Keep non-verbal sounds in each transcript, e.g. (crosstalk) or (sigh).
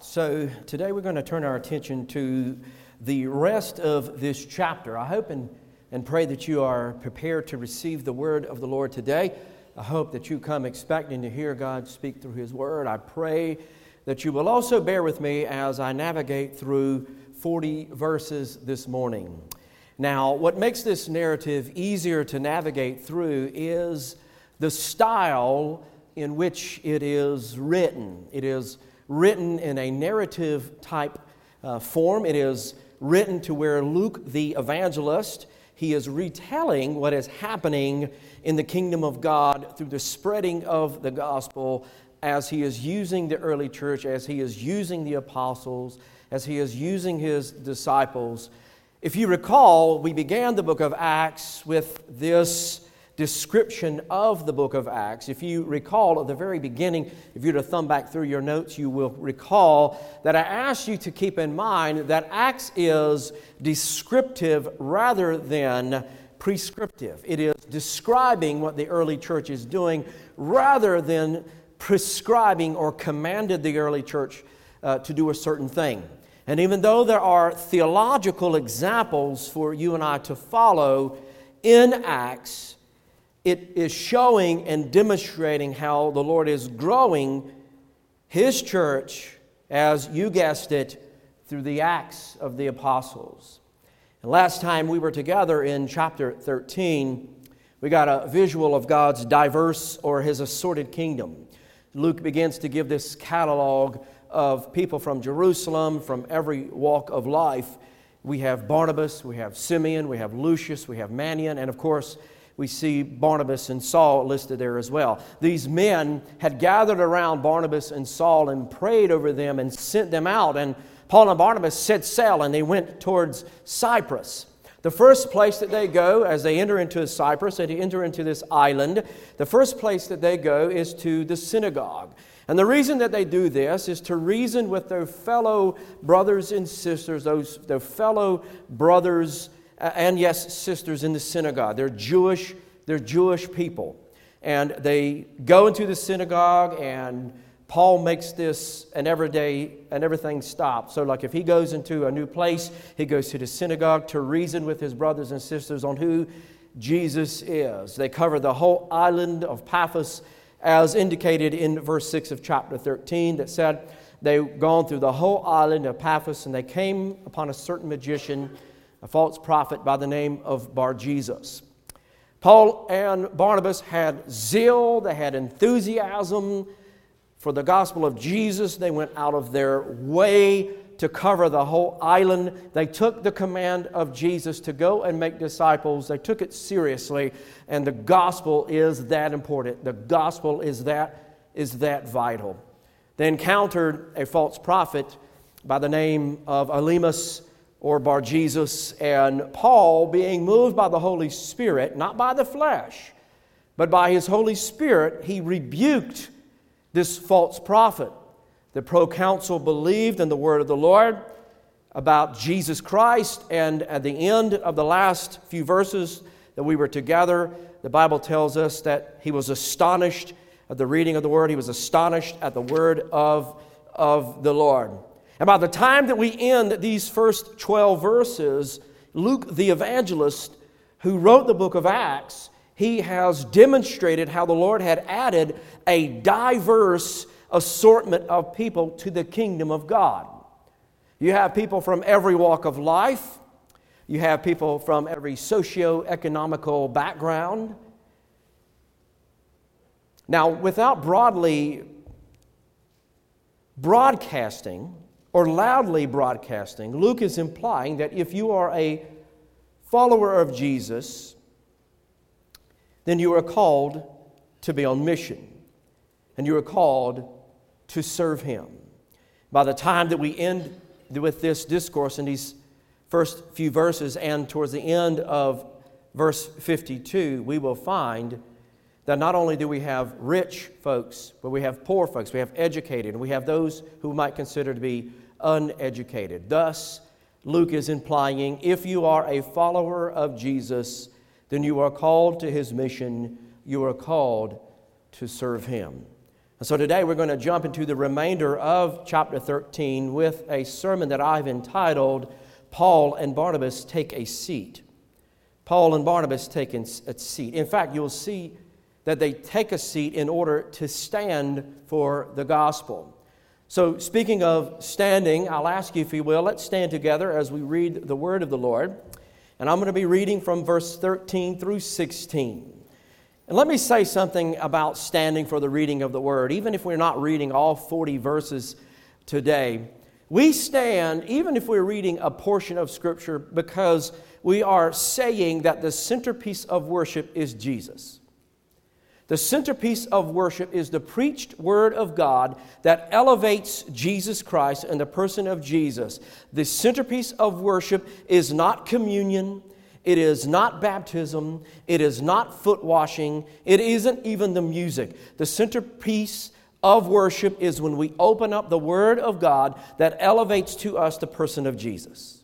So today we're going to turn our attention to the rest of this chapter. I hope and, and pray that you are prepared to receive the word of the Lord today. I hope that you come expecting to hear God speak through His word. I pray that you will also bear with me as I navigate through 40 verses this morning. Now, what makes this narrative easier to navigate through is the style in which it is written. It is written in a narrative type uh, form. It is written to where Luke the evangelist he is retelling what is happening in the kingdom of God through the spreading of the gospel as he is using the early church, as he is using the apostles, as he is using his disciples. If you recall, we began the book of Acts with this description of the book of Acts. If you recall at the very beginning, if you were to thumb back through your notes, you will recall that I asked you to keep in mind that Acts is descriptive rather than prescriptive. It is describing what the early church is doing rather than prescribing or commanded the early church uh, to do a certain thing. And even though there are theological examples for you and I to follow in Acts, it is showing and demonstrating how the Lord is growing His church, as you guessed it, through the Acts of the Apostles. And last time we were together in chapter 13, we got a visual of God's diverse or His assorted kingdom. Luke begins to give this catalog of people from Jerusalem, from every walk of life. We have Barnabas, we have Simeon, we have Lucius, we have Manaen, and of course, we see Barnabas and Saul listed there as well. These men had gathered around Barnabas and Saul and prayed over them and sent them out. And Paul and Barnabas set sail and they went towards Cyprus. The first place that they go as they enter into Cyprus, they enter into this island, the first place that they go is to the synagogue. And the reason that they do this is to reason with their fellow brothers and sisters, those their fellow brothers and yes, sisters in the synagogue. They're Jewish, they're Jewish people. And they go into the synagogue and Paul makes this an everyday and everything stops. So, like if he goes into a new place, he goes to the synagogue to reason with his brothers and sisters on who Jesus is. They cover the whole island of Paphos, as indicated in verse 6 of chapter 13, that said they've gone through the whole island of Paphos and they came upon a certain magician a false prophet by the name of Bar Jesus. Paul and Barnabas had zeal, they had enthusiasm for the gospel of Jesus. They went out of their way to cover the whole island. They took the command of Jesus to go and make disciples. They took it seriously, and the gospel is that important. The gospel is that, is that vital. They encountered a false prophet by the name of Elymas or Bar Jesus, and Paul, being moved by the Holy Spirit, not by the flesh, but by his Holy Spirit, he rebuked this false prophet. The proconsul believed in the word of the Lord about Jesus Christ, and at the end of the last few verses that we were together, the Bible tells us that he was astonished at the reading of the word, he was astonished at the word of, of the Lord. And by the time that we end these first 12 verses, Luke the evangelist, who wrote the book of Acts, he has demonstrated how the Lord had added a diverse assortment of people to the kingdom of God. You have people from every walk of life, you have people from every socio-economical background. Now, without broadly broadcasting or loudly broadcasting, Luke is implying that if you are a follower of Jesus, then you are called to be on mission and you are called to serve Him. By the time that we end with this discourse in these first few verses and towards the end of verse 52, we will find that not only do we have rich folks, but we have poor folks, we have educated, and we have those who might consider to be uneducated. Thus, Luke is implying if you are a follower of Jesus, then you are called to his mission, you are called to serve him. And so today we're going to jump into the remainder of chapter 13 with a sermon that I've entitled Paul and Barnabas Take a Seat. Paul and Barnabas take a seat. In fact, you'll see that they take a seat in order to stand for the gospel. So, speaking of standing, I'll ask you, if you will, let's stand together as we read the word of the Lord. And I'm going to be reading from verse 13 through 16. And let me say something about standing for the reading of the word. Even if we're not reading all 40 verses today, we stand, even if we're reading a portion of Scripture, because we are saying that the centerpiece of worship is Jesus. The centerpiece of worship is the preached word of God that elevates Jesus Christ and the person of Jesus. The centerpiece of worship is not communion, it is not baptism, it is not foot washing, it isn't even the music. The centerpiece of worship is when we open up the word of God that elevates to us the person of Jesus.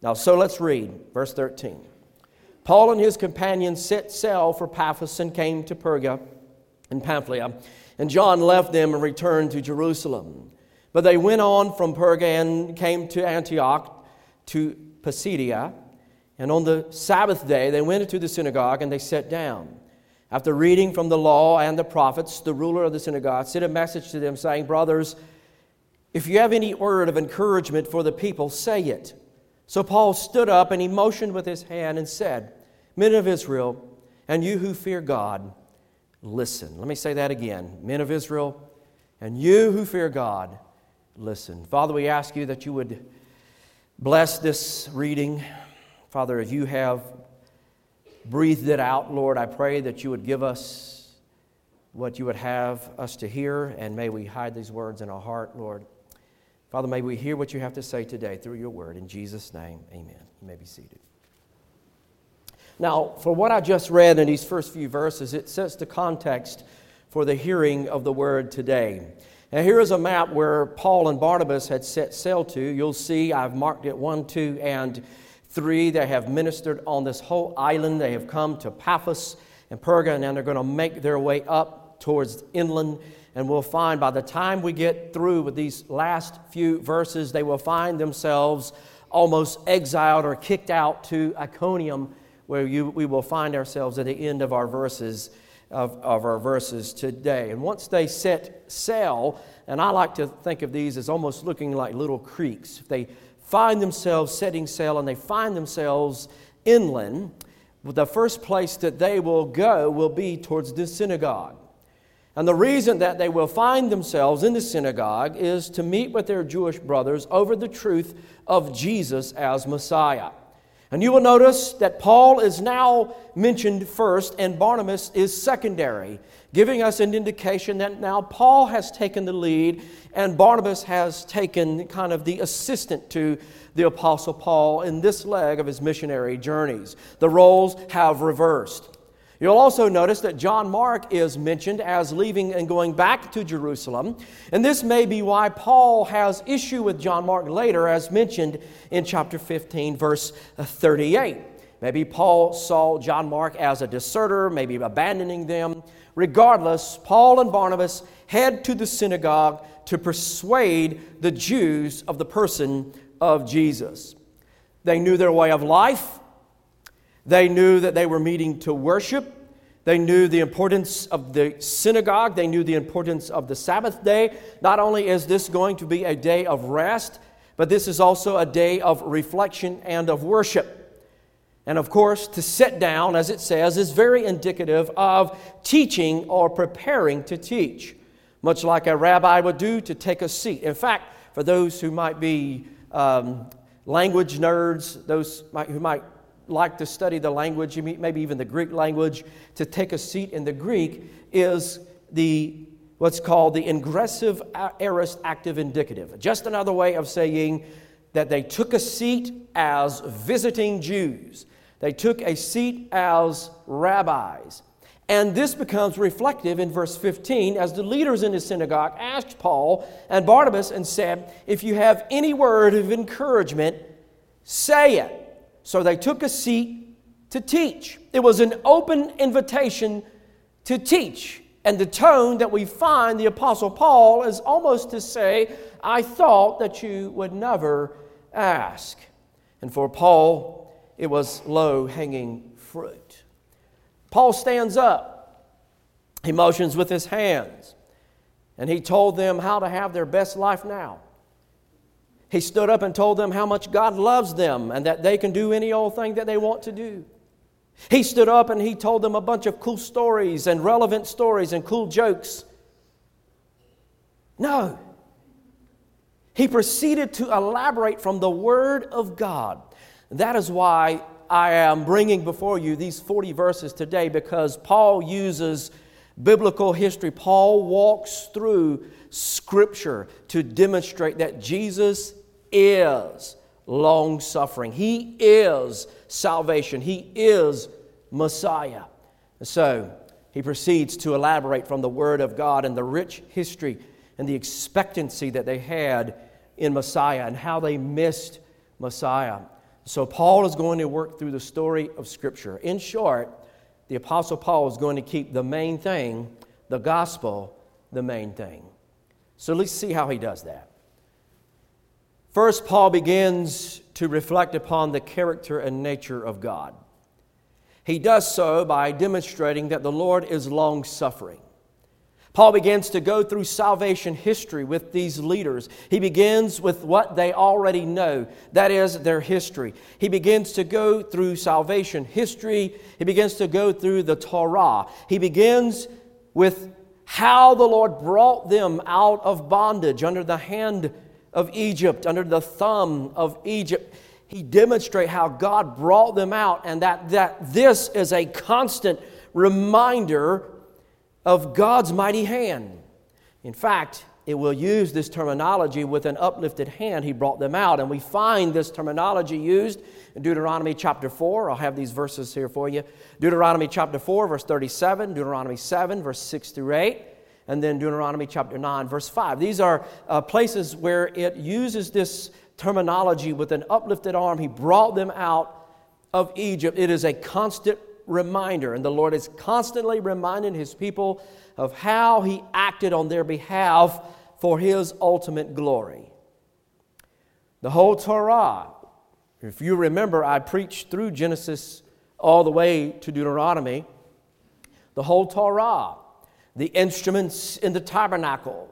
Now, so let's read verse 13. Paul and his companions set sail for Paphos and came to Perga in Pamphylia, and John left them and returned to Jerusalem. But they went on from Perga and came to Antioch to Pisidia, and on the Sabbath day they went into the synagogue and they sat down. After reading from the law and the prophets, the ruler of the synagogue sent a message to them saying, Brothers, if you have any word of encouragement for the people, say it. So Paul stood up and he motioned with his hand and said, Men of Israel, and you who fear God, listen. Let me say that again. Men of Israel, and you who fear God, listen. Father, we ask you that you would bless this reading. Father, as you have breathed it out, Lord, I pray that you would give us what you would have us to hear, and may we hide these words in our heart, Lord. Father, may we hear what you have to say today through your word. In Jesus' name, amen. You may be seated. Now, for what I just read in these first few verses, it sets the context for the hearing of the word today. Now, here is a map where Paul and Barnabas had set sail to. You'll see I've marked it one, two, and three. They have ministered on this whole island. They have come to Paphos and Perga, and they're going to make their way up towards inland. And we'll find by the time we get through with these last few verses, they will find themselves almost exiled or kicked out to Iconium where you, we will find ourselves at the end of our verses of, of our verses today. And once they set sail, and I like to think of these as almost looking like little creeks. If they find themselves setting sail and they find themselves inland, the first place that they will go will be towards the synagogue. And the reason that they will find themselves in the synagogue is to meet with their Jewish brothers over the truth of Jesus as Messiah. And you will notice that Paul is now mentioned first and Barnabas is secondary, giving us an indication that now Paul has taken the lead and Barnabas has taken kind of the assistant to the Apostle Paul in this leg of his missionary journeys. The roles have reversed. You'll also notice that John Mark is mentioned as leaving and going back to Jerusalem. And this may be why Paul has issue with John Mark later, as mentioned in chapter 15, verse 38. Maybe Paul saw John Mark as a deserter, maybe abandoning them. Regardless, Paul and Barnabas head to the synagogue to persuade the Jews of the person of Jesus. They knew their way of life, they knew that they were meeting to worship. They knew the importance of the synagogue. They knew the importance of the Sabbath day. Not only is this going to be a day of rest, but this is also a day of reflection and of worship. And of course, to sit down, as it says, is very indicative of teaching or preparing to teach, much like a rabbi would do to take a seat. In fact, for those who might be um, language nerds, those might, who might like to study the language, maybe even the Greek language, to take a seat in the Greek is the what's called the ingressive aorist active indicative. Just another way of saying that they took a seat as visiting Jews. They took a seat as rabbis. And this becomes reflective in verse 15 as the leaders in the synagogue asked Paul and Barnabas and said, If you have any word of encouragement, say it. So they took a seat to teach. It was an open invitation to teach. And the tone that we find the Apostle Paul is almost to say, I thought that you would never ask. And for Paul, it was low hanging fruit. Paul stands up, he motions with his hands, and he told them how to have their best life now. He stood up and told them how much God loves them and that they can do any old thing that they want to do. He stood up and he told them a bunch of cool stories and relevant stories and cool jokes. No. He proceeded to elaborate from the Word of God. That is why I am bringing before you these 40 verses today because Paul uses biblical history. Paul walks through Scripture to demonstrate that Jesus is long suffering. He is salvation. He is Messiah. so he proceeds to elaborate from the Word of God and the rich history and the expectancy that they had in Messiah and how they missed Messiah. So Paul is going to work through the story of Scripture. In short, the Apostle Paul is going to keep the main thing, the gospel, the main thing. So let's see how he does that. First, Paul begins to reflect upon the character and nature of God. He does so by demonstrating that the Lord is long suffering. Paul begins to go through salvation history with these leaders. He begins with what they already know, that is, their history. He begins to go through salvation history. He begins to go through the Torah. He begins with how the Lord brought them out of bondage under the hand of Egypt, under the thumb of Egypt. He demonstrates how God brought them out and that, that this is a constant reminder of God's mighty hand. In fact, it will use this terminology with an uplifted hand, he brought them out. And we find this terminology used in Deuteronomy chapter 4. I'll have these verses here for you. Deuteronomy chapter 4, verse 37, Deuteronomy 7, verse 6 through 8 and then Deuteronomy chapter 9, verse 5. These are uh, places where it uses this terminology with an uplifted arm. He brought them out of Egypt. It is a constant reminder, and the Lord is constantly reminding his people of how he acted on their behalf for his ultimate glory. The whole Torah, if you remember, I preached through Genesis all the way to Deuteronomy. The whole Torah the instruments in the tabernacle,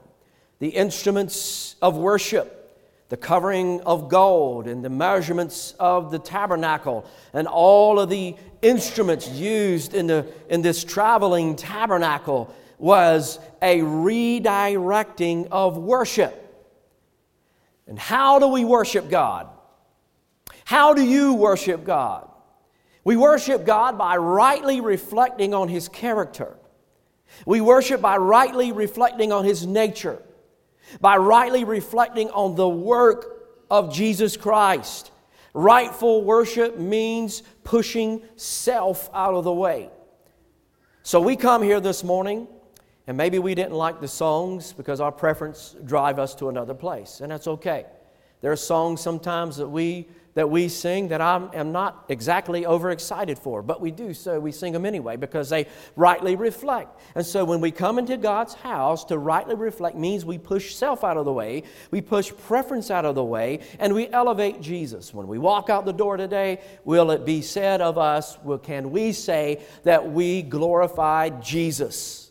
the instruments of worship, the covering of gold, and the measurements of the tabernacle, and all of the instruments used in, the, in this traveling tabernacle was a redirecting of worship. And how do we worship God? How do you worship God? We worship God by rightly reflecting on His character. We worship by rightly reflecting on His nature, by rightly reflecting on the work of Jesus Christ. Rightful worship means pushing self out of the way. So we come here this morning, and maybe we didn't like the songs because our preference drive us to another place, and that's okay. There are songs sometimes that we that we sing that I am not exactly overexcited for, but we do so. We sing them anyway because they rightly reflect. And so when we come into God's house, to rightly reflect means we push self out of the way, we push preference out of the way, and we elevate Jesus. When we walk out the door today, will it be said of us, will, can we say that we glorified Jesus?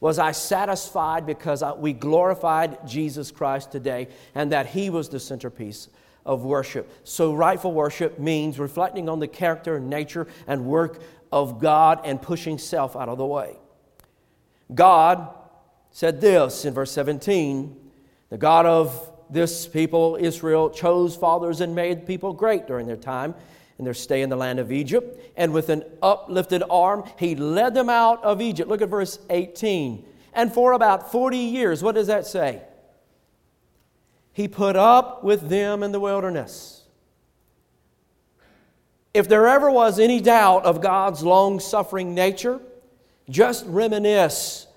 Was I satisfied because we glorified Jesus Christ today and that He was the centerpiece of worship. So, rightful worship means reflecting on the character, nature, and work of God and pushing self out of the way. God said this in verse 17 The God of this people, Israel, chose fathers and made people great during their time and their stay in the land of Egypt. And with an uplifted arm, he led them out of Egypt. Look at verse 18. And for about 40 years, what does that say? He put up with them in the wilderness. If there ever was any doubt of God's long suffering nature, just reminisce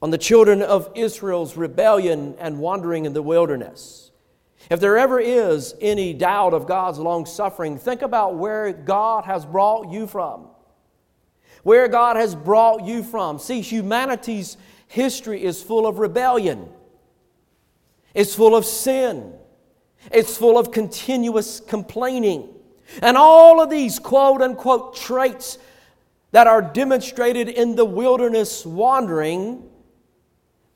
on the children of Israel's rebellion and wandering in the wilderness. If there ever is any doubt of God's long suffering, think about where God has brought you from. where God has brought you from. See, humanity's history is full of rebellion, it's full of sin, it's full of continuous complaining. And all of these quote unquote traits that are demonstrated in the wilderness wandering,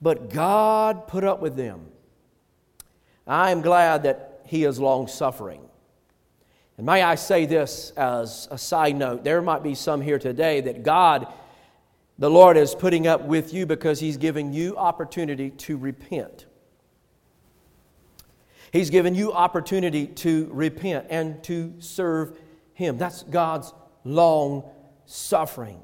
but God put up with them. I am glad that He is long suffering. And may I say this as a side note there might be some here today that God, the Lord, is putting up with you because He's giving you opportunity to repent. He's given you opportunity to repent and to serve Him. That's God's long suffering.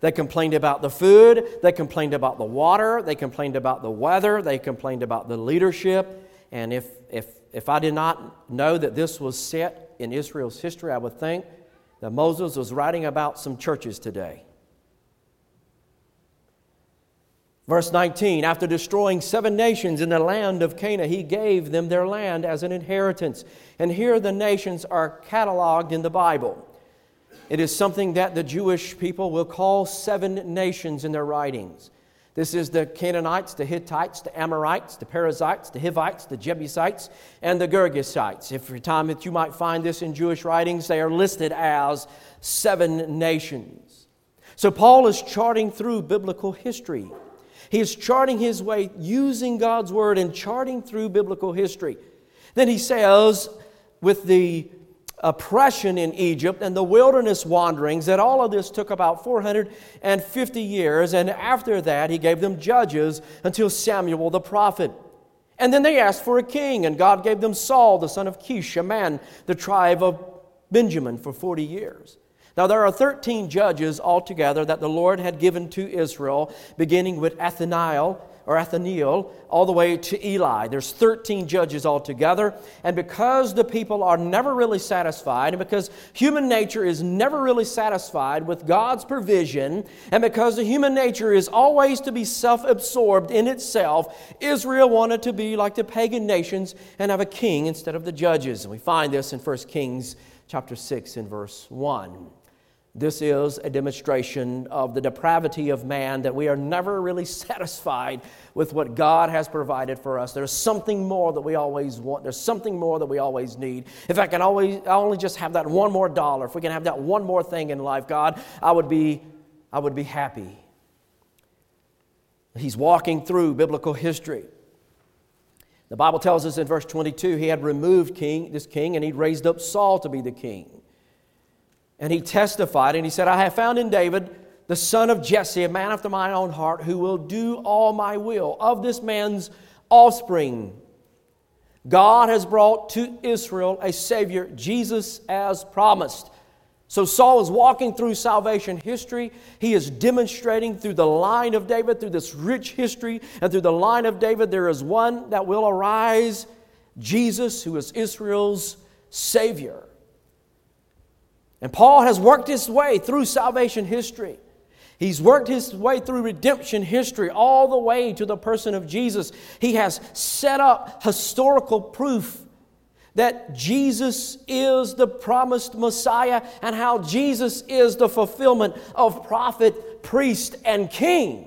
They complained about the food, they complained about the water, they complained about the weather, they complained about the leadership. And if, if, if I did not know that this was set in Israel's history, I would think that Moses was writing about some churches today. Verse 19 After destroying seven nations in the land of Canaan, he gave them their land as an inheritance. And here the nations are cataloged in the Bible. It is something that the Jewish people will call seven nations in their writings. This is the Canaanites, the Hittites, the Amorites, the Perizzites, the Hivites, the Jebusites, and the Girgashites. Every time that you might find this in Jewish writings, they are listed as seven nations. So Paul is charting through biblical history. He is charting his way using God's word and charting through biblical history. Then he says, with the oppression in Egypt and the wilderness wanderings, that all of this took about 450 years. And after that, he gave them judges until Samuel the prophet. And then they asked for a king, and God gave them Saul, the son of Kish, a man, the tribe of Benjamin, for 40 years. Now, there are 13 judges altogether that the Lord had given to Israel, beginning with Athaniel or Athaniel all the way to Eli. There's 13 judges altogether. And because the people are never really satisfied, and because human nature is never really satisfied with God's provision, and because the human nature is always to be self absorbed in itself, Israel wanted to be like the pagan nations and have a king instead of the judges. And we find this in 1 Kings chapter 6 and verse 1. This is a demonstration of the depravity of man that we are never really (laughs) satisfied with what God has provided for us. There's something more that we always want. There's something more that we always need. If I can always I only just have that one more dollar, if we can have that one more thing in life, God, I would be I would be happy. He's walking through biblical history. The Bible tells us in verse 22 he had removed king, this king and he'd raised up Saul to be the king. And he testified and he said, I have found in David the son of Jesse, a man after my own heart, who will do all my will. Of this man's offspring, God has brought to Israel a Savior, Jesus as promised. So Saul is walking through salvation history. He is demonstrating through the line of David, through this rich history, and through the line of David, there is one that will arise Jesus, who is Israel's Savior. And Paul has worked his way through salvation history. He's worked his way through redemption history all the way to the person of Jesus. He has set up historical proof that Jesus is the promised Messiah and how Jesus is the fulfillment of prophet, priest, and king.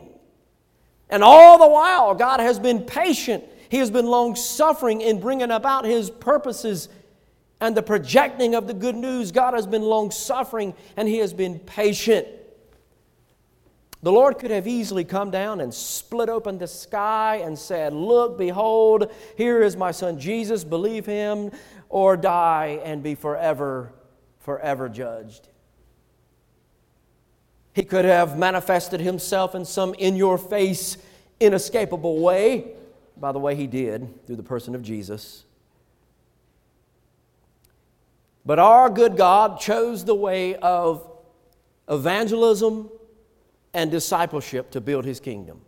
And all the while, God has been patient. He has been long suffering in bringing about His purposes and the projecting of the good news. God has been long suffering and He has been patient. The Lord could have easily come down and split open the sky and said, Look, behold, here is my son Jesus, believe him or die and be forever, forever judged. He could have manifested himself in some in your face, inescapable way, by the way, he did through the person of Jesus. But our good God chose the way of evangelism and discipleship to build his kingdom.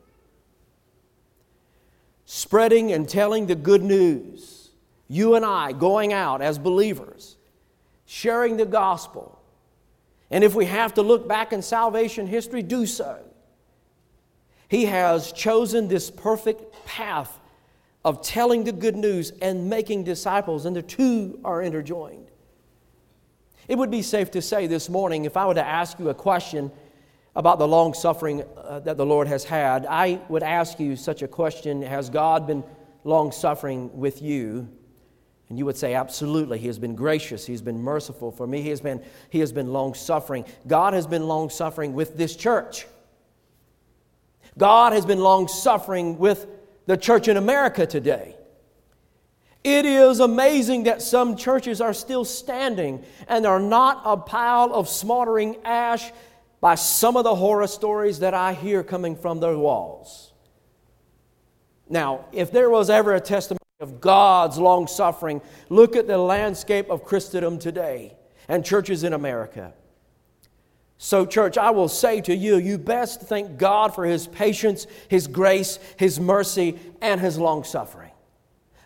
Spreading and telling the good news. You and I going out as believers, sharing the gospel. And if we have to look back in salvation history, do so. He has chosen this perfect path of telling the good news and making disciples, and the two are interjoined. It would be safe to say this morning, if I were to ask you a question about the long suffering uh, that the Lord has had, I would ask you such a question Has God been long suffering with you? And you would say, Absolutely. He has been gracious. He's been merciful. For me, He has been, he has been long suffering. God has been long suffering with this church. God has been long suffering with the church in America today. It is amazing that some churches are still standing and are not a pile of smoldering ash by some of the horror stories that I hear coming from their walls. Now, if there was ever a testimony of God's long suffering, look at the landscape of Christendom today and churches in America. So, church, I will say to you, you best thank God for His patience, His grace, His mercy, and His long suffering.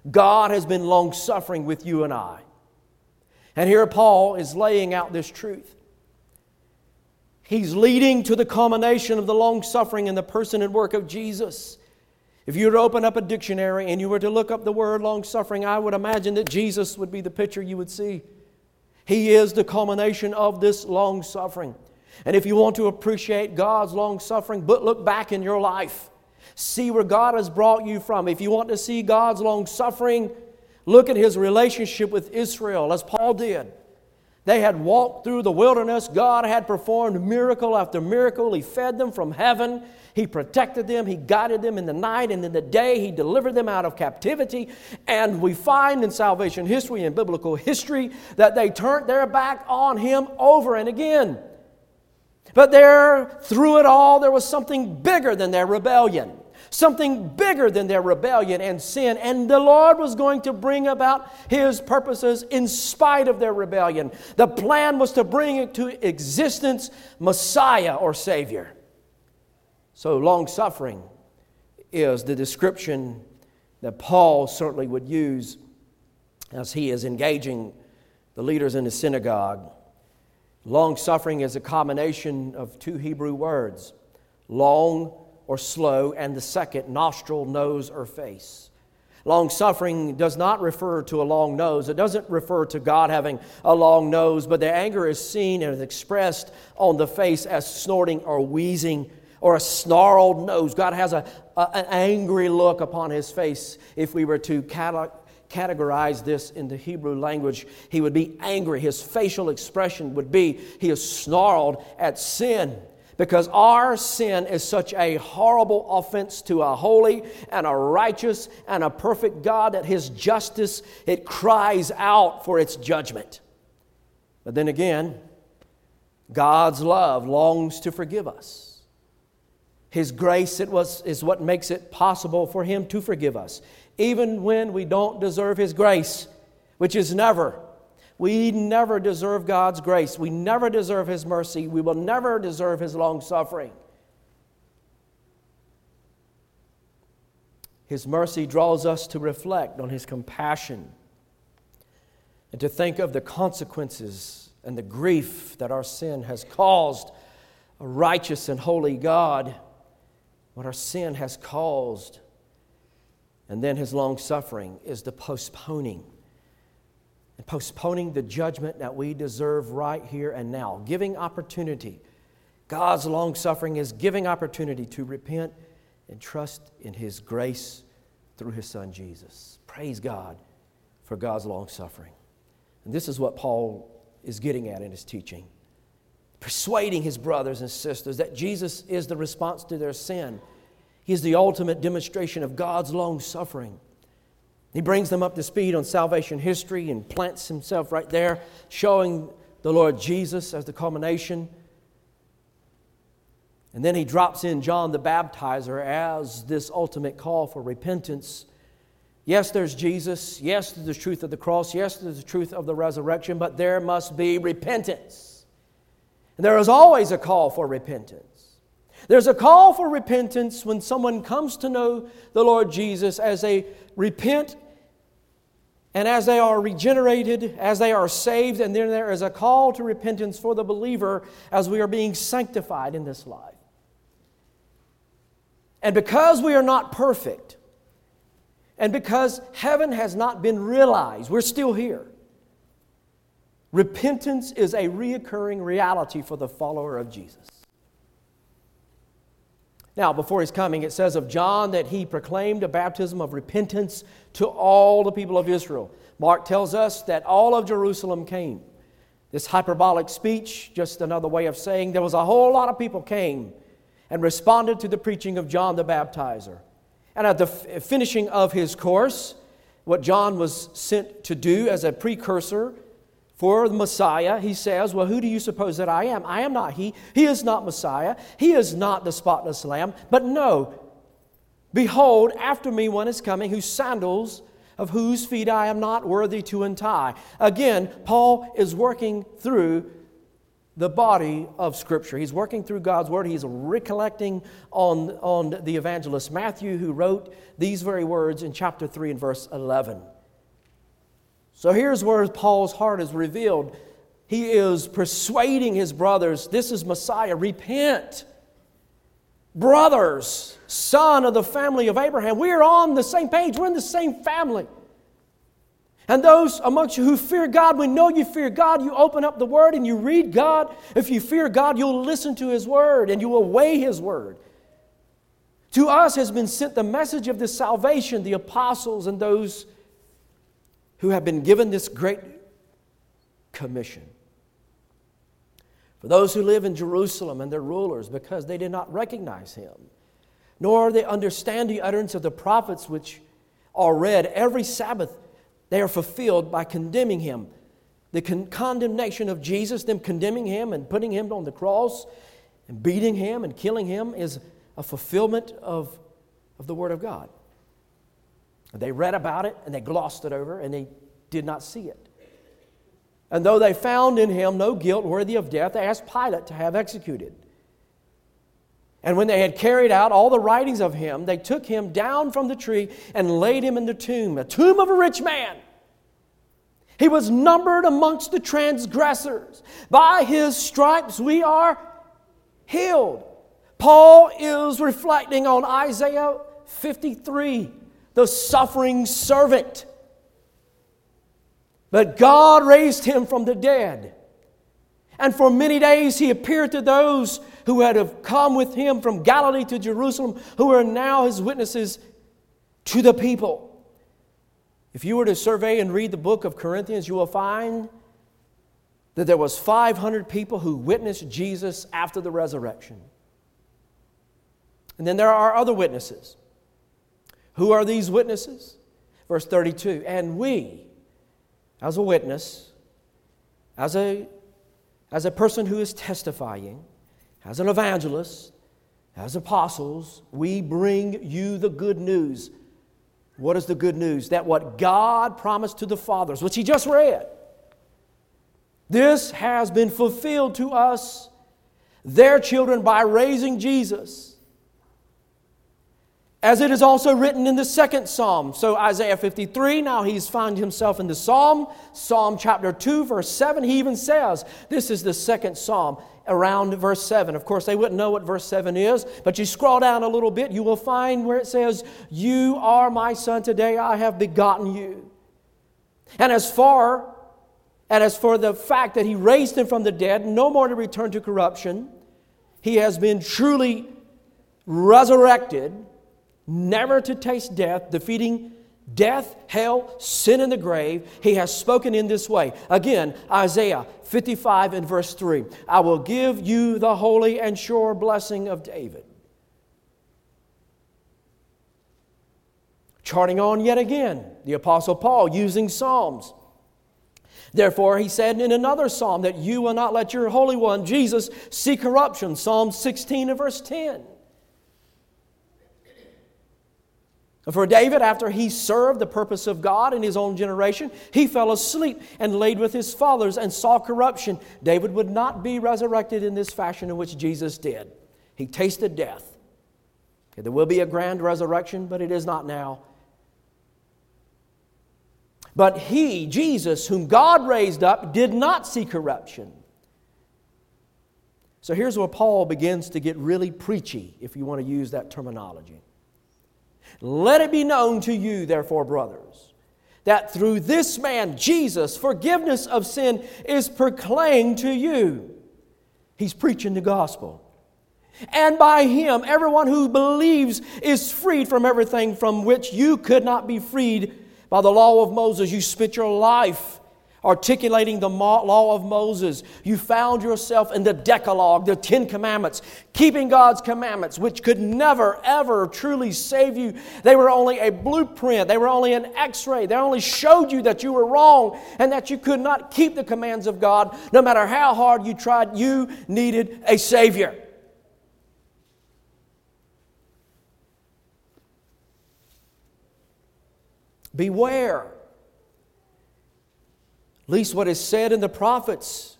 God has been long suffering with you and I. And here Paul is laying out this truth. He's leading to the culmination of the long suffering in the person and work of Jesus. If you were to open up a dictionary and you were to look up the word long suffering, I would imagine that Jesus would be the picture you would see. He is the culmination of this long suffering. And if you want to appreciate God's long suffering, but look back in your life. See where God has brought you from. If you want to see God's long suffering, look at his relationship with Israel, as Paul did. They had walked through the wilderness. God had performed miracle after miracle. He fed them from heaven. He protected them. He guided them in the night and in the day. He delivered them out of captivity. And we find in salvation history and biblical history that they turned their back on Him over and again. But there, through it all, there was something bigger than their rebellion something bigger than their rebellion and sin. And the Lord was going to bring about His purposes in spite of their rebellion. The plan was to bring into existence Messiah or Savior. So, long suffering is the description that Paul certainly would use as he is engaging the leaders in the synagogue. Long suffering is a combination of two Hebrew words long or slow, and the second, nostril, nose, or face. Long suffering does not refer to a long nose. It doesn't refer to God having a long nose, but the anger is seen and is expressed on the face as snorting or wheezing or a snarled nose. God has a, a an angry look upon his face. If we were to categorize this in the Hebrew language, he would be angry. His facial expression would be he is snarled at sin because our sin is such a horrible offense to a holy and a righteous and a perfect God that his justice it cries out for its judgment. But then again, God's love longs to forgive us. His grace it was, is what makes it possible for Him to forgive us, even when we don't deserve His grace, which is never we never deserve God's grace. We never deserve His mercy. We will never deserve His long suffering. His mercy draws us to reflect on His compassion and to think of the consequences and the grief that our sin has caused a righteous and holy God, what our sin has caused. And then His long suffering is the postponing and postponing the judgment that we deserve right here and now, giving opportunity. God's long suffering is giving opportunity to repent and trust in His grace through His Son Jesus. Praise God for God's long suffering. And this is what Paul is getting at in his teaching persuading his brothers and sisters that Jesus is the response to their sin. He is the ultimate demonstration of God's long suffering. He brings them up to speed on salvation history and plants himself right there, showing the Lord Jesus as the culmination. And then he drops in John the Baptizer as this ultimate call for repentance. Yes, there's Jesus. Yes, there's the truth of the cross. Yes, there's the truth of the resurrection, but there must be repentance. And there is always a call for repentance. There's a call for repentance when someone comes to know the Lord Jesus as they repent and as they are regenerated, as they are saved, and then there is a call to repentance for the believer as we are being sanctified in this life. And because we are not perfect, and because heaven has not been realized, we're still here. Repentance is a reoccurring reality for the follower of Jesus. Now, before his coming, it says of John that he proclaimed a baptism of repentance to all the people of Israel. Mark tells us that all of Jerusalem came. This hyperbolic speech, just another way of saying there was a whole lot of people came and responded to the preaching of John the Baptizer. And at the f- finishing of his course, what John was sent to do as a precursor for the Messiah, he says, Well, who do you suppose that I am? I am not he. He is not Messiah. He is not the spotless lamb. But no, behold, after me one is coming whose sandals of whose feet I am not worthy to untie. Again, Paul is working through the body of Scripture. He's working through God's Word. He's recollecting on, on the evangelist Matthew, who wrote these very words in chapter 3 and verse 11. So here's where Paul's heart is revealed. He is persuading his brothers this is Messiah, repent. Brothers, son of the family of Abraham, we are on the same page, we're in the same family. And those amongst you who fear God, we know you fear God. You open up the Word and you read God. If you fear God, you'll listen to His Word and you will weigh His Word. To us has been sent the message of this salvation, the apostles and those who have been given this great commission. For those who live in Jerusalem and their rulers, because they did not recognize Him, nor they understand the utterance of the prophets which are read every Sabbath they are fulfilled by condemning him. The con- condemnation of Jesus, them condemning him and putting him on the cross and beating him and killing him, is a fulfillment of, of the Word of God. They read about it and they glossed it over and they did not see it. And though they found in him no guilt worthy of death, they asked Pilate to have executed. And when they had carried out all the writings of him, they took him down from the tree and laid him in the tomb, a tomb of a rich man. He was numbered amongst the transgressors. By his stripes we are healed. Paul is reflecting on Isaiah 53, the suffering servant. But God raised him from the dead. And for many days he appeared to those who had come with him from Galilee to Jerusalem, who are now his witnesses to the people. If you were to survey and read the book of Corinthians, you will find that there was 500 people who witnessed Jesus after the resurrection. And then there are other witnesses. Who are these witnesses? Verse 32 And we, as a witness, as a as a person who is testifying, as an evangelist, as apostles, we bring you the good news. What is the good news? That what God promised to the fathers, which He just read, this has been fulfilled to us, their children, by raising Jesus. As it is also written in the second psalm. So, Isaiah 53, now he's found himself in the psalm. Psalm chapter 2, verse 7, he even says, This is the second psalm around verse 7. Of course, they wouldn't know what verse 7 is, but you scroll down a little bit, you will find where it says, You are my son, today I have begotten you. And as far and as for the fact that he raised him from the dead, no more to return to corruption, he has been truly resurrected never to taste death, defeating death, hell, sin, and the grave, he has spoken in this way. Again, Isaiah 55 and verse 3 I will give you the holy and sure blessing of David. Charting on yet again, the Apostle Paul using Psalms. Therefore, he said in another psalm that you will not let your Holy One, Jesus, see corruption. Psalm 16 and verse 10. For David, after he served the purpose of God in his own generation, he fell asleep and laid with his fathers and saw corruption. David would not be resurrected in this fashion in which Jesus did. He tasted death. There will be a grand resurrection, but it is not now. But he, Jesus, whom God raised up, did not see corruption. So here's where Paul begins to get really preachy, if you want to use that terminology. Let it be known to you, therefore, brothers, that through this man, Jesus, forgiveness of sin is proclaimed to you. He's preaching the gospel. And by him, everyone who believes is freed from everything from which you could not be freed by the law of Moses. You spent your life articulating the law of Moses. You found yourself in the Decalogue, the Ten Commandments, keeping God's commandments, which could never, ever truly save you. They were only a blueprint, they were only an x ray. They only showed you that you were wrong and that you could not keep the commands of God. No matter how hard you tried, you needed a Savior. Beware least what is said in the prophets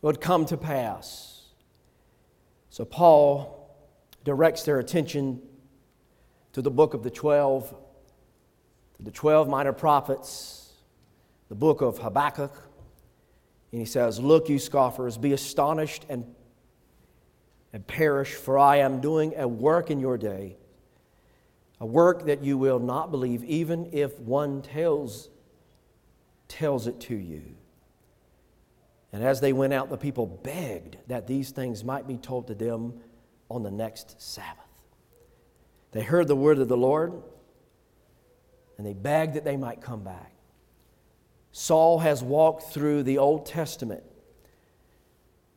would come to pass. So Paul directs their attention to the book of the 12, to the 12 minor prophets, the book of Habakkuk. And he says, Look, you scoffers, be astonished and, and perish, for I am doing a work in your day, a work that you will not believe, even if one tells tells it to you. And as they went out, the people begged that these things might be told to them on the next Sabbath. They heard the word of the Lord and they begged that they might come back. Saul has walked through the Old Testament.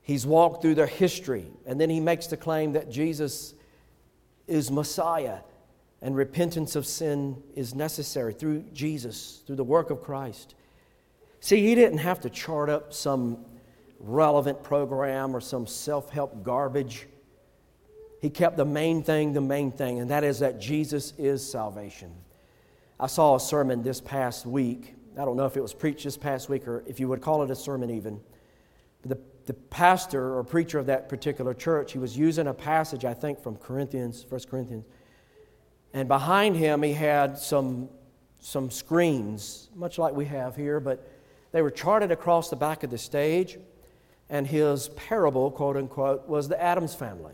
He's walked through their history, and then he makes the claim that Jesus is Messiah and repentance of sin is necessary through Jesus, through the work of Christ. See, he didn't have to chart up some relevant program or some self help garbage. He kept the main thing the main thing, and that is that Jesus is salvation. I saw a sermon this past week. I don't know if it was preached this past week or if you would call it a sermon even. The, the pastor or preacher of that particular church, he was using a passage, I think, from Corinthians, 1 Corinthians. And behind him, he had some, some screens, much like we have here, but they were charted across the back of the stage, and his parable, quote unquote, was the Addams Family.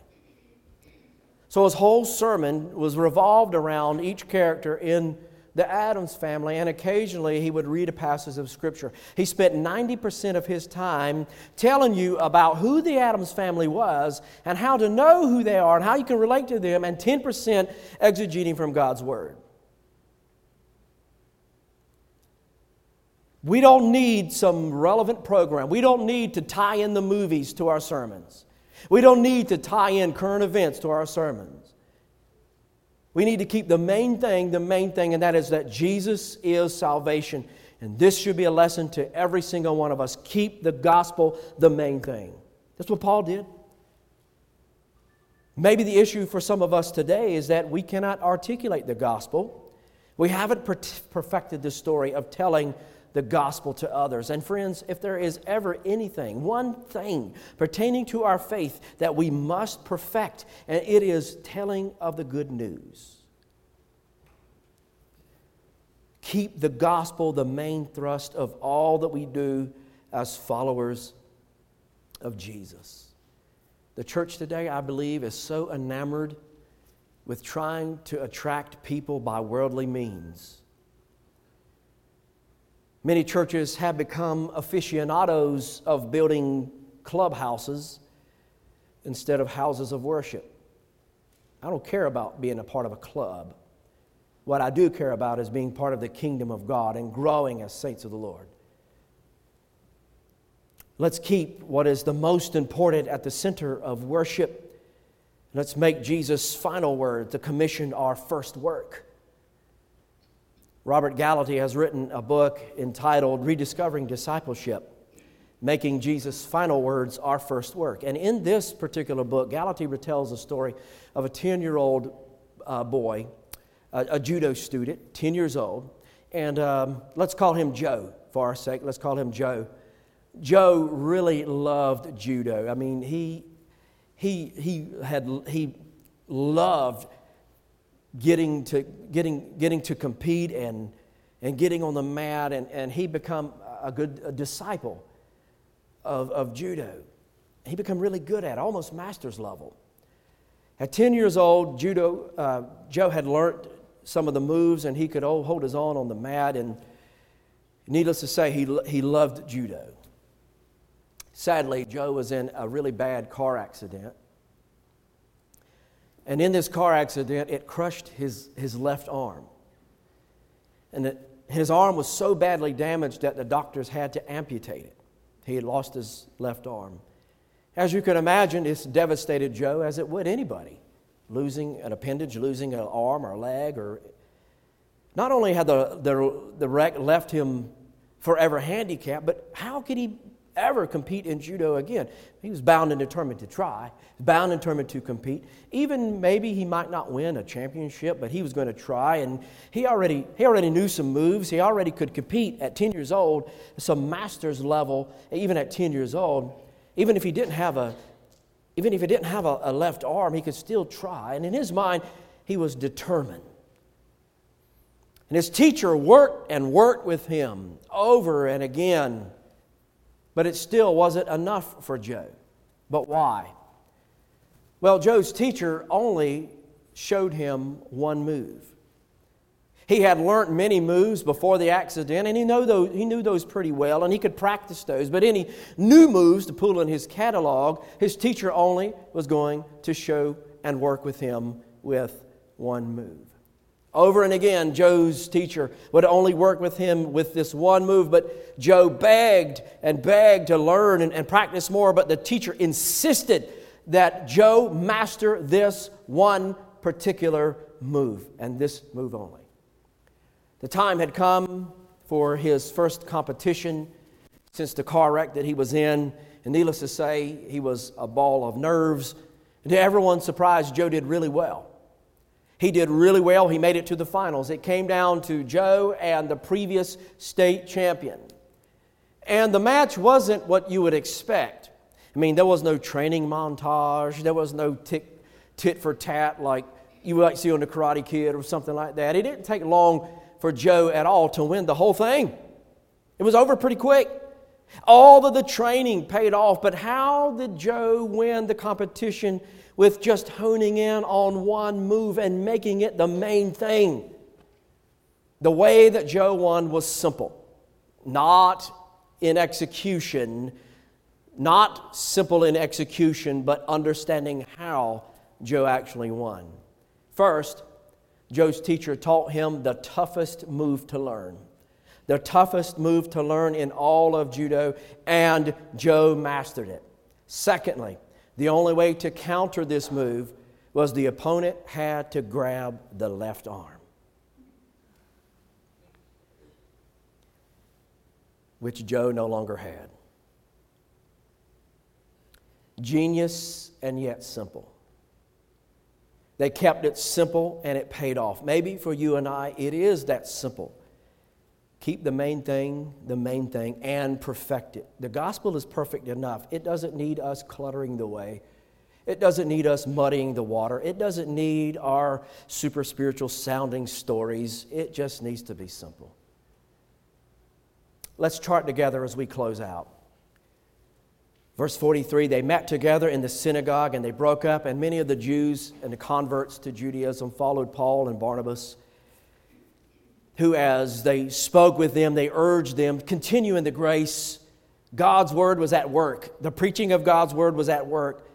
So his whole sermon was revolved around each character in the Addams Family, and occasionally he would read a passage of Scripture. He spent 90% of his time telling you about who the Addams Family was and how to know who they are and how you can relate to them, and 10% exegeting from God's Word. We don't need some relevant program. We don't need to tie in the movies to our sermons. We don't need to tie in current events to our sermons. We need to keep the main thing the main thing, and that is that Jesus is salvation. And this should be a lesson to every single one of us. Keep the gospel the main thing. That's what Paul did. Maybe the issue for some of us today is that we cannot articulate the gospel. We haven't perfected the story of telling the gospel to others. And friends, if there is ever anything, one thing pertaining to our faith that we must perfect, and it is telling of the good news. Keep the gospel the main thrust of all that we do as followers of Jesus. The church today, I believe, is so enamored with trying to attract people by worldly means Many churches have become aficionados of building clubhouses instead of houses of worship. I don't care about being a part of a club. What I do care about is being part of the kingdom of God and growing as saints of the Lord. Let's keep what is the most important at the center of worship. Let's make Jesus' final word, the commission, our first work. Robert Gallaty has written a book entitled Rediscovering Discipleship, making Jesus' final words our first work. And in this particular book, Gallaty retells the story of a 10 year old uh, boy, a, a, judo student, 10 years old. And um, let's call him Joe for our sake. Let's call him Joe. Joe really loved judo. I mean, he, he, he, had, he loved getting to, getting, getting to compete and, and getting on the mat, and, and he become a good a disciple of, of judo. He become really good at it, almost master's level. At 10 years old, judo, uh, Joe had learned some of the moves and he could hold his own on the mat. And needless to say, he, he loved judo. Sadly, Joe was in a really bad car accident. And in this car accident, it crushed his, his left arm. And it, his arm was so badly damaged that the doctors had to amputate it. He had lost his left arm. As you can imagine, it's devastated Joe, as it would anybody. Losing an appendage, losing an arm or a leg, or not only had the, the, the wreck left him forever handicapped, but how could he ever compete in judo again? He was bound and determined to try, bound and determined to compete. Even maybe he might not win a championship, but he was going to try. And he already, he already knew some moves. He already could compete at 10 years old, some master's level, even at 10 years old. Even if he didn't have a, even if he didn't have a, a left arm, he could still try. And in his mind, he was determined. And his teacher worked and worked with him over and again. But it still wasn't enough for Joe. But why? Well, Joe's teacher only showed him one move. He had learned many moves before the accident, and he knew, those, he knew those pretty well, and he could practice those. But any new moves to pull in his catalog, his teacher only was going to show and work with him with one move. Over and again, Joe's teacher would only work with him with this one move, but Joe begged and begged to learn and, and practice more, but the teacher insisted that Joe master this one particular move, and this move only. The time had come for his first competition since the car wreck that he was in. And needless to say, he was a ball of nerves. And to everyone's surprise, Joe did really well. He did really well. He made it to the finals. It came down to Joe and the previous state champion. And the match wasn't what you would expect. I mean, there was no training montage, there was no tick, tit for tat like you might see on the Karate Kid or something like that. It didn't take long for Joe at all to win the whole thing. It was over pretty quick. All of the training paid off, but how did Joe win the competition with just honing in on one move and making it the main thing? The way that Joe won was simple, not in execution, not simple in execution, but understanding how Joe actually won. First, Joe's teacher taught him the toughest move to learn. The toughest move to learn in all of judo, and Joe mastered it. Secondly, the only way to counter this move was the opponent had to grab the left arm, which Joe no longer had. Genius and yet simple. They kept it simple and it paid off. Maybe for you and I, it is that simple. Keep the main thing the main thing and perfect it. The gospel is perfect enough. It doesn't need us cluttering the way. It doesn't need us muddying the water. It doesn't need our super spiritual sounding stories. It just needs to be simple. Let's chart together as we close out. Verse 43 they met together in the synagogue and they broke up, and many of the Jews and the converts to Judaism followed Paul and Barnabas, who, as they spoke with them, they urged them, continue in the grace. God's word was at work. The preaching of God's word was at work.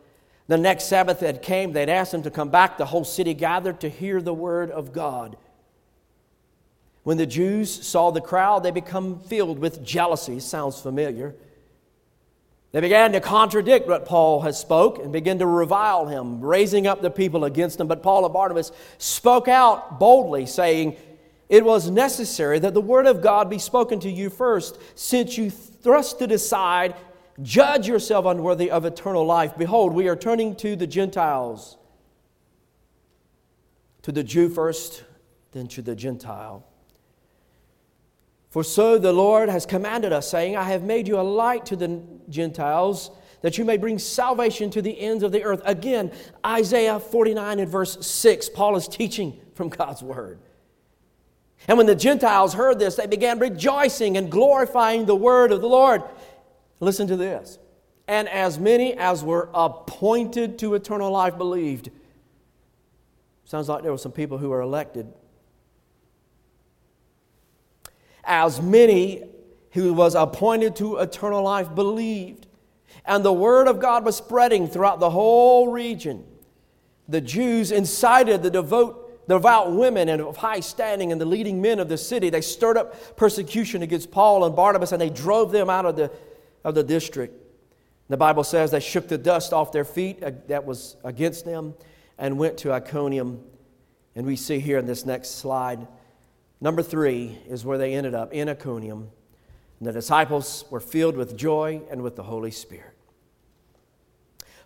The next Sabbath that came, they'd asked them to come back. The whole city gathered to hear the word of God. When the Jews saw the crowd, they become filled with jealousy. Sounds familiar. They began to contradict what Paul has spoke and begin to revile him, raising up the people against him. But Paul and Barnabas spoke out boldly, saying, It was necessary that the word of God be spoken to you first, since you thrust it aside, judge yourself unworthy of eternal life. Behold, we are turning to the Gentiles, to the Jew first, then to the Gentile. For so the Lord has commanded us, saying, I have made you a light to the Gentiles, that you may bring salvation to the ends of the earth. Again, Isaiah 49 and verse 6, Paul is teaching from God's word. And when the Gentiles heard this, they began rejoicing and glorifying the word of the Lord. Listen to this. And as many as were appointed to eternal life believed. Sounds like there were some people who were elected as many who was appointed to eternal life believed. And the word of God was spreading throughout the whole region. The Jews incited the devout, devout women and of high standing and the leading men of the city. They stirred up persecution against Paul and Barnabas and they drove them out of the, of the district. The Bible says they shook the dust off their feet that was against them and went to Iconium. And we see here in this next slide, number three is where they ended up in Iconium. And the disciples were filled with joy and with the Holy Spirit.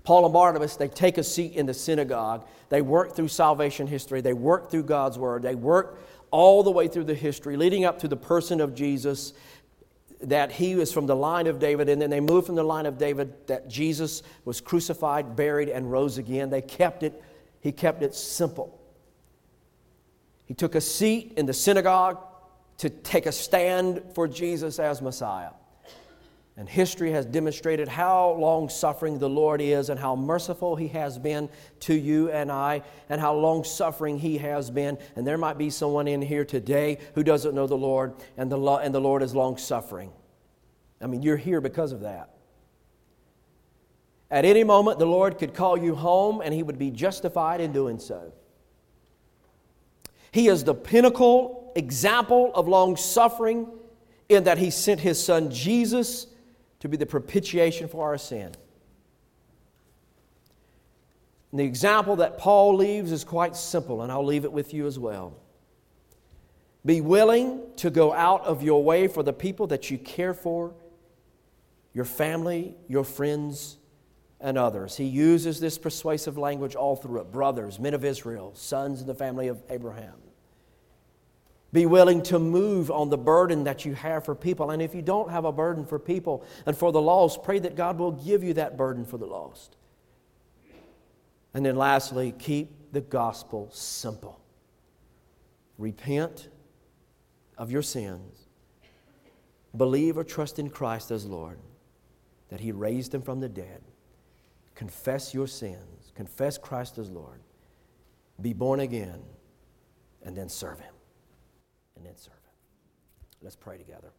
Paul and Barnabas, they take a seat in the synagogue. They work through salvation history. They work through God's word. They work all the way through the history, leading up to the person of Jesus, that he was from the line of David. And then they move from the line of David, that Jesus was crucified, buried, and rose again. They kept it, he kept it simple. He took a seat in the synagogue to take a stand for Jesus as Messiah. And history has demonstrated how long suffering the Lord is and how merciful He has been to you and I, and how long suffering He has been. And there might be someone in here today who doesn't know the Lord, and the, lo- and the Lord is long suffering. I mean, you're here because of that. At any moment, the Lord could call you home, and He would be justified in doing so. He is the pinnacle example of long suffering in that he sent his son Jesus to be the propitiation for our sin. And the example that Paul leaves is quite simple, and I'll leave it with you as well. Be willing to go out of your way for the people that you care for, your family, your friends, and others. He uses this persuasive language all through it brothers, men of Israel, sons in the family of Abraham. Be willing to move on the burden that you have for people. And if you don't have a burden for people and for the lost, pray that God will give you that burden for the lost. And then lastly, keep the gospel simple. Repent of your sins. Believe or trust in Christ as Lord, that He raised Him from the dead. Confess your sins. Confess Christ as Lord. Be born again, and then serve Him and then serve Him. Let's pray together.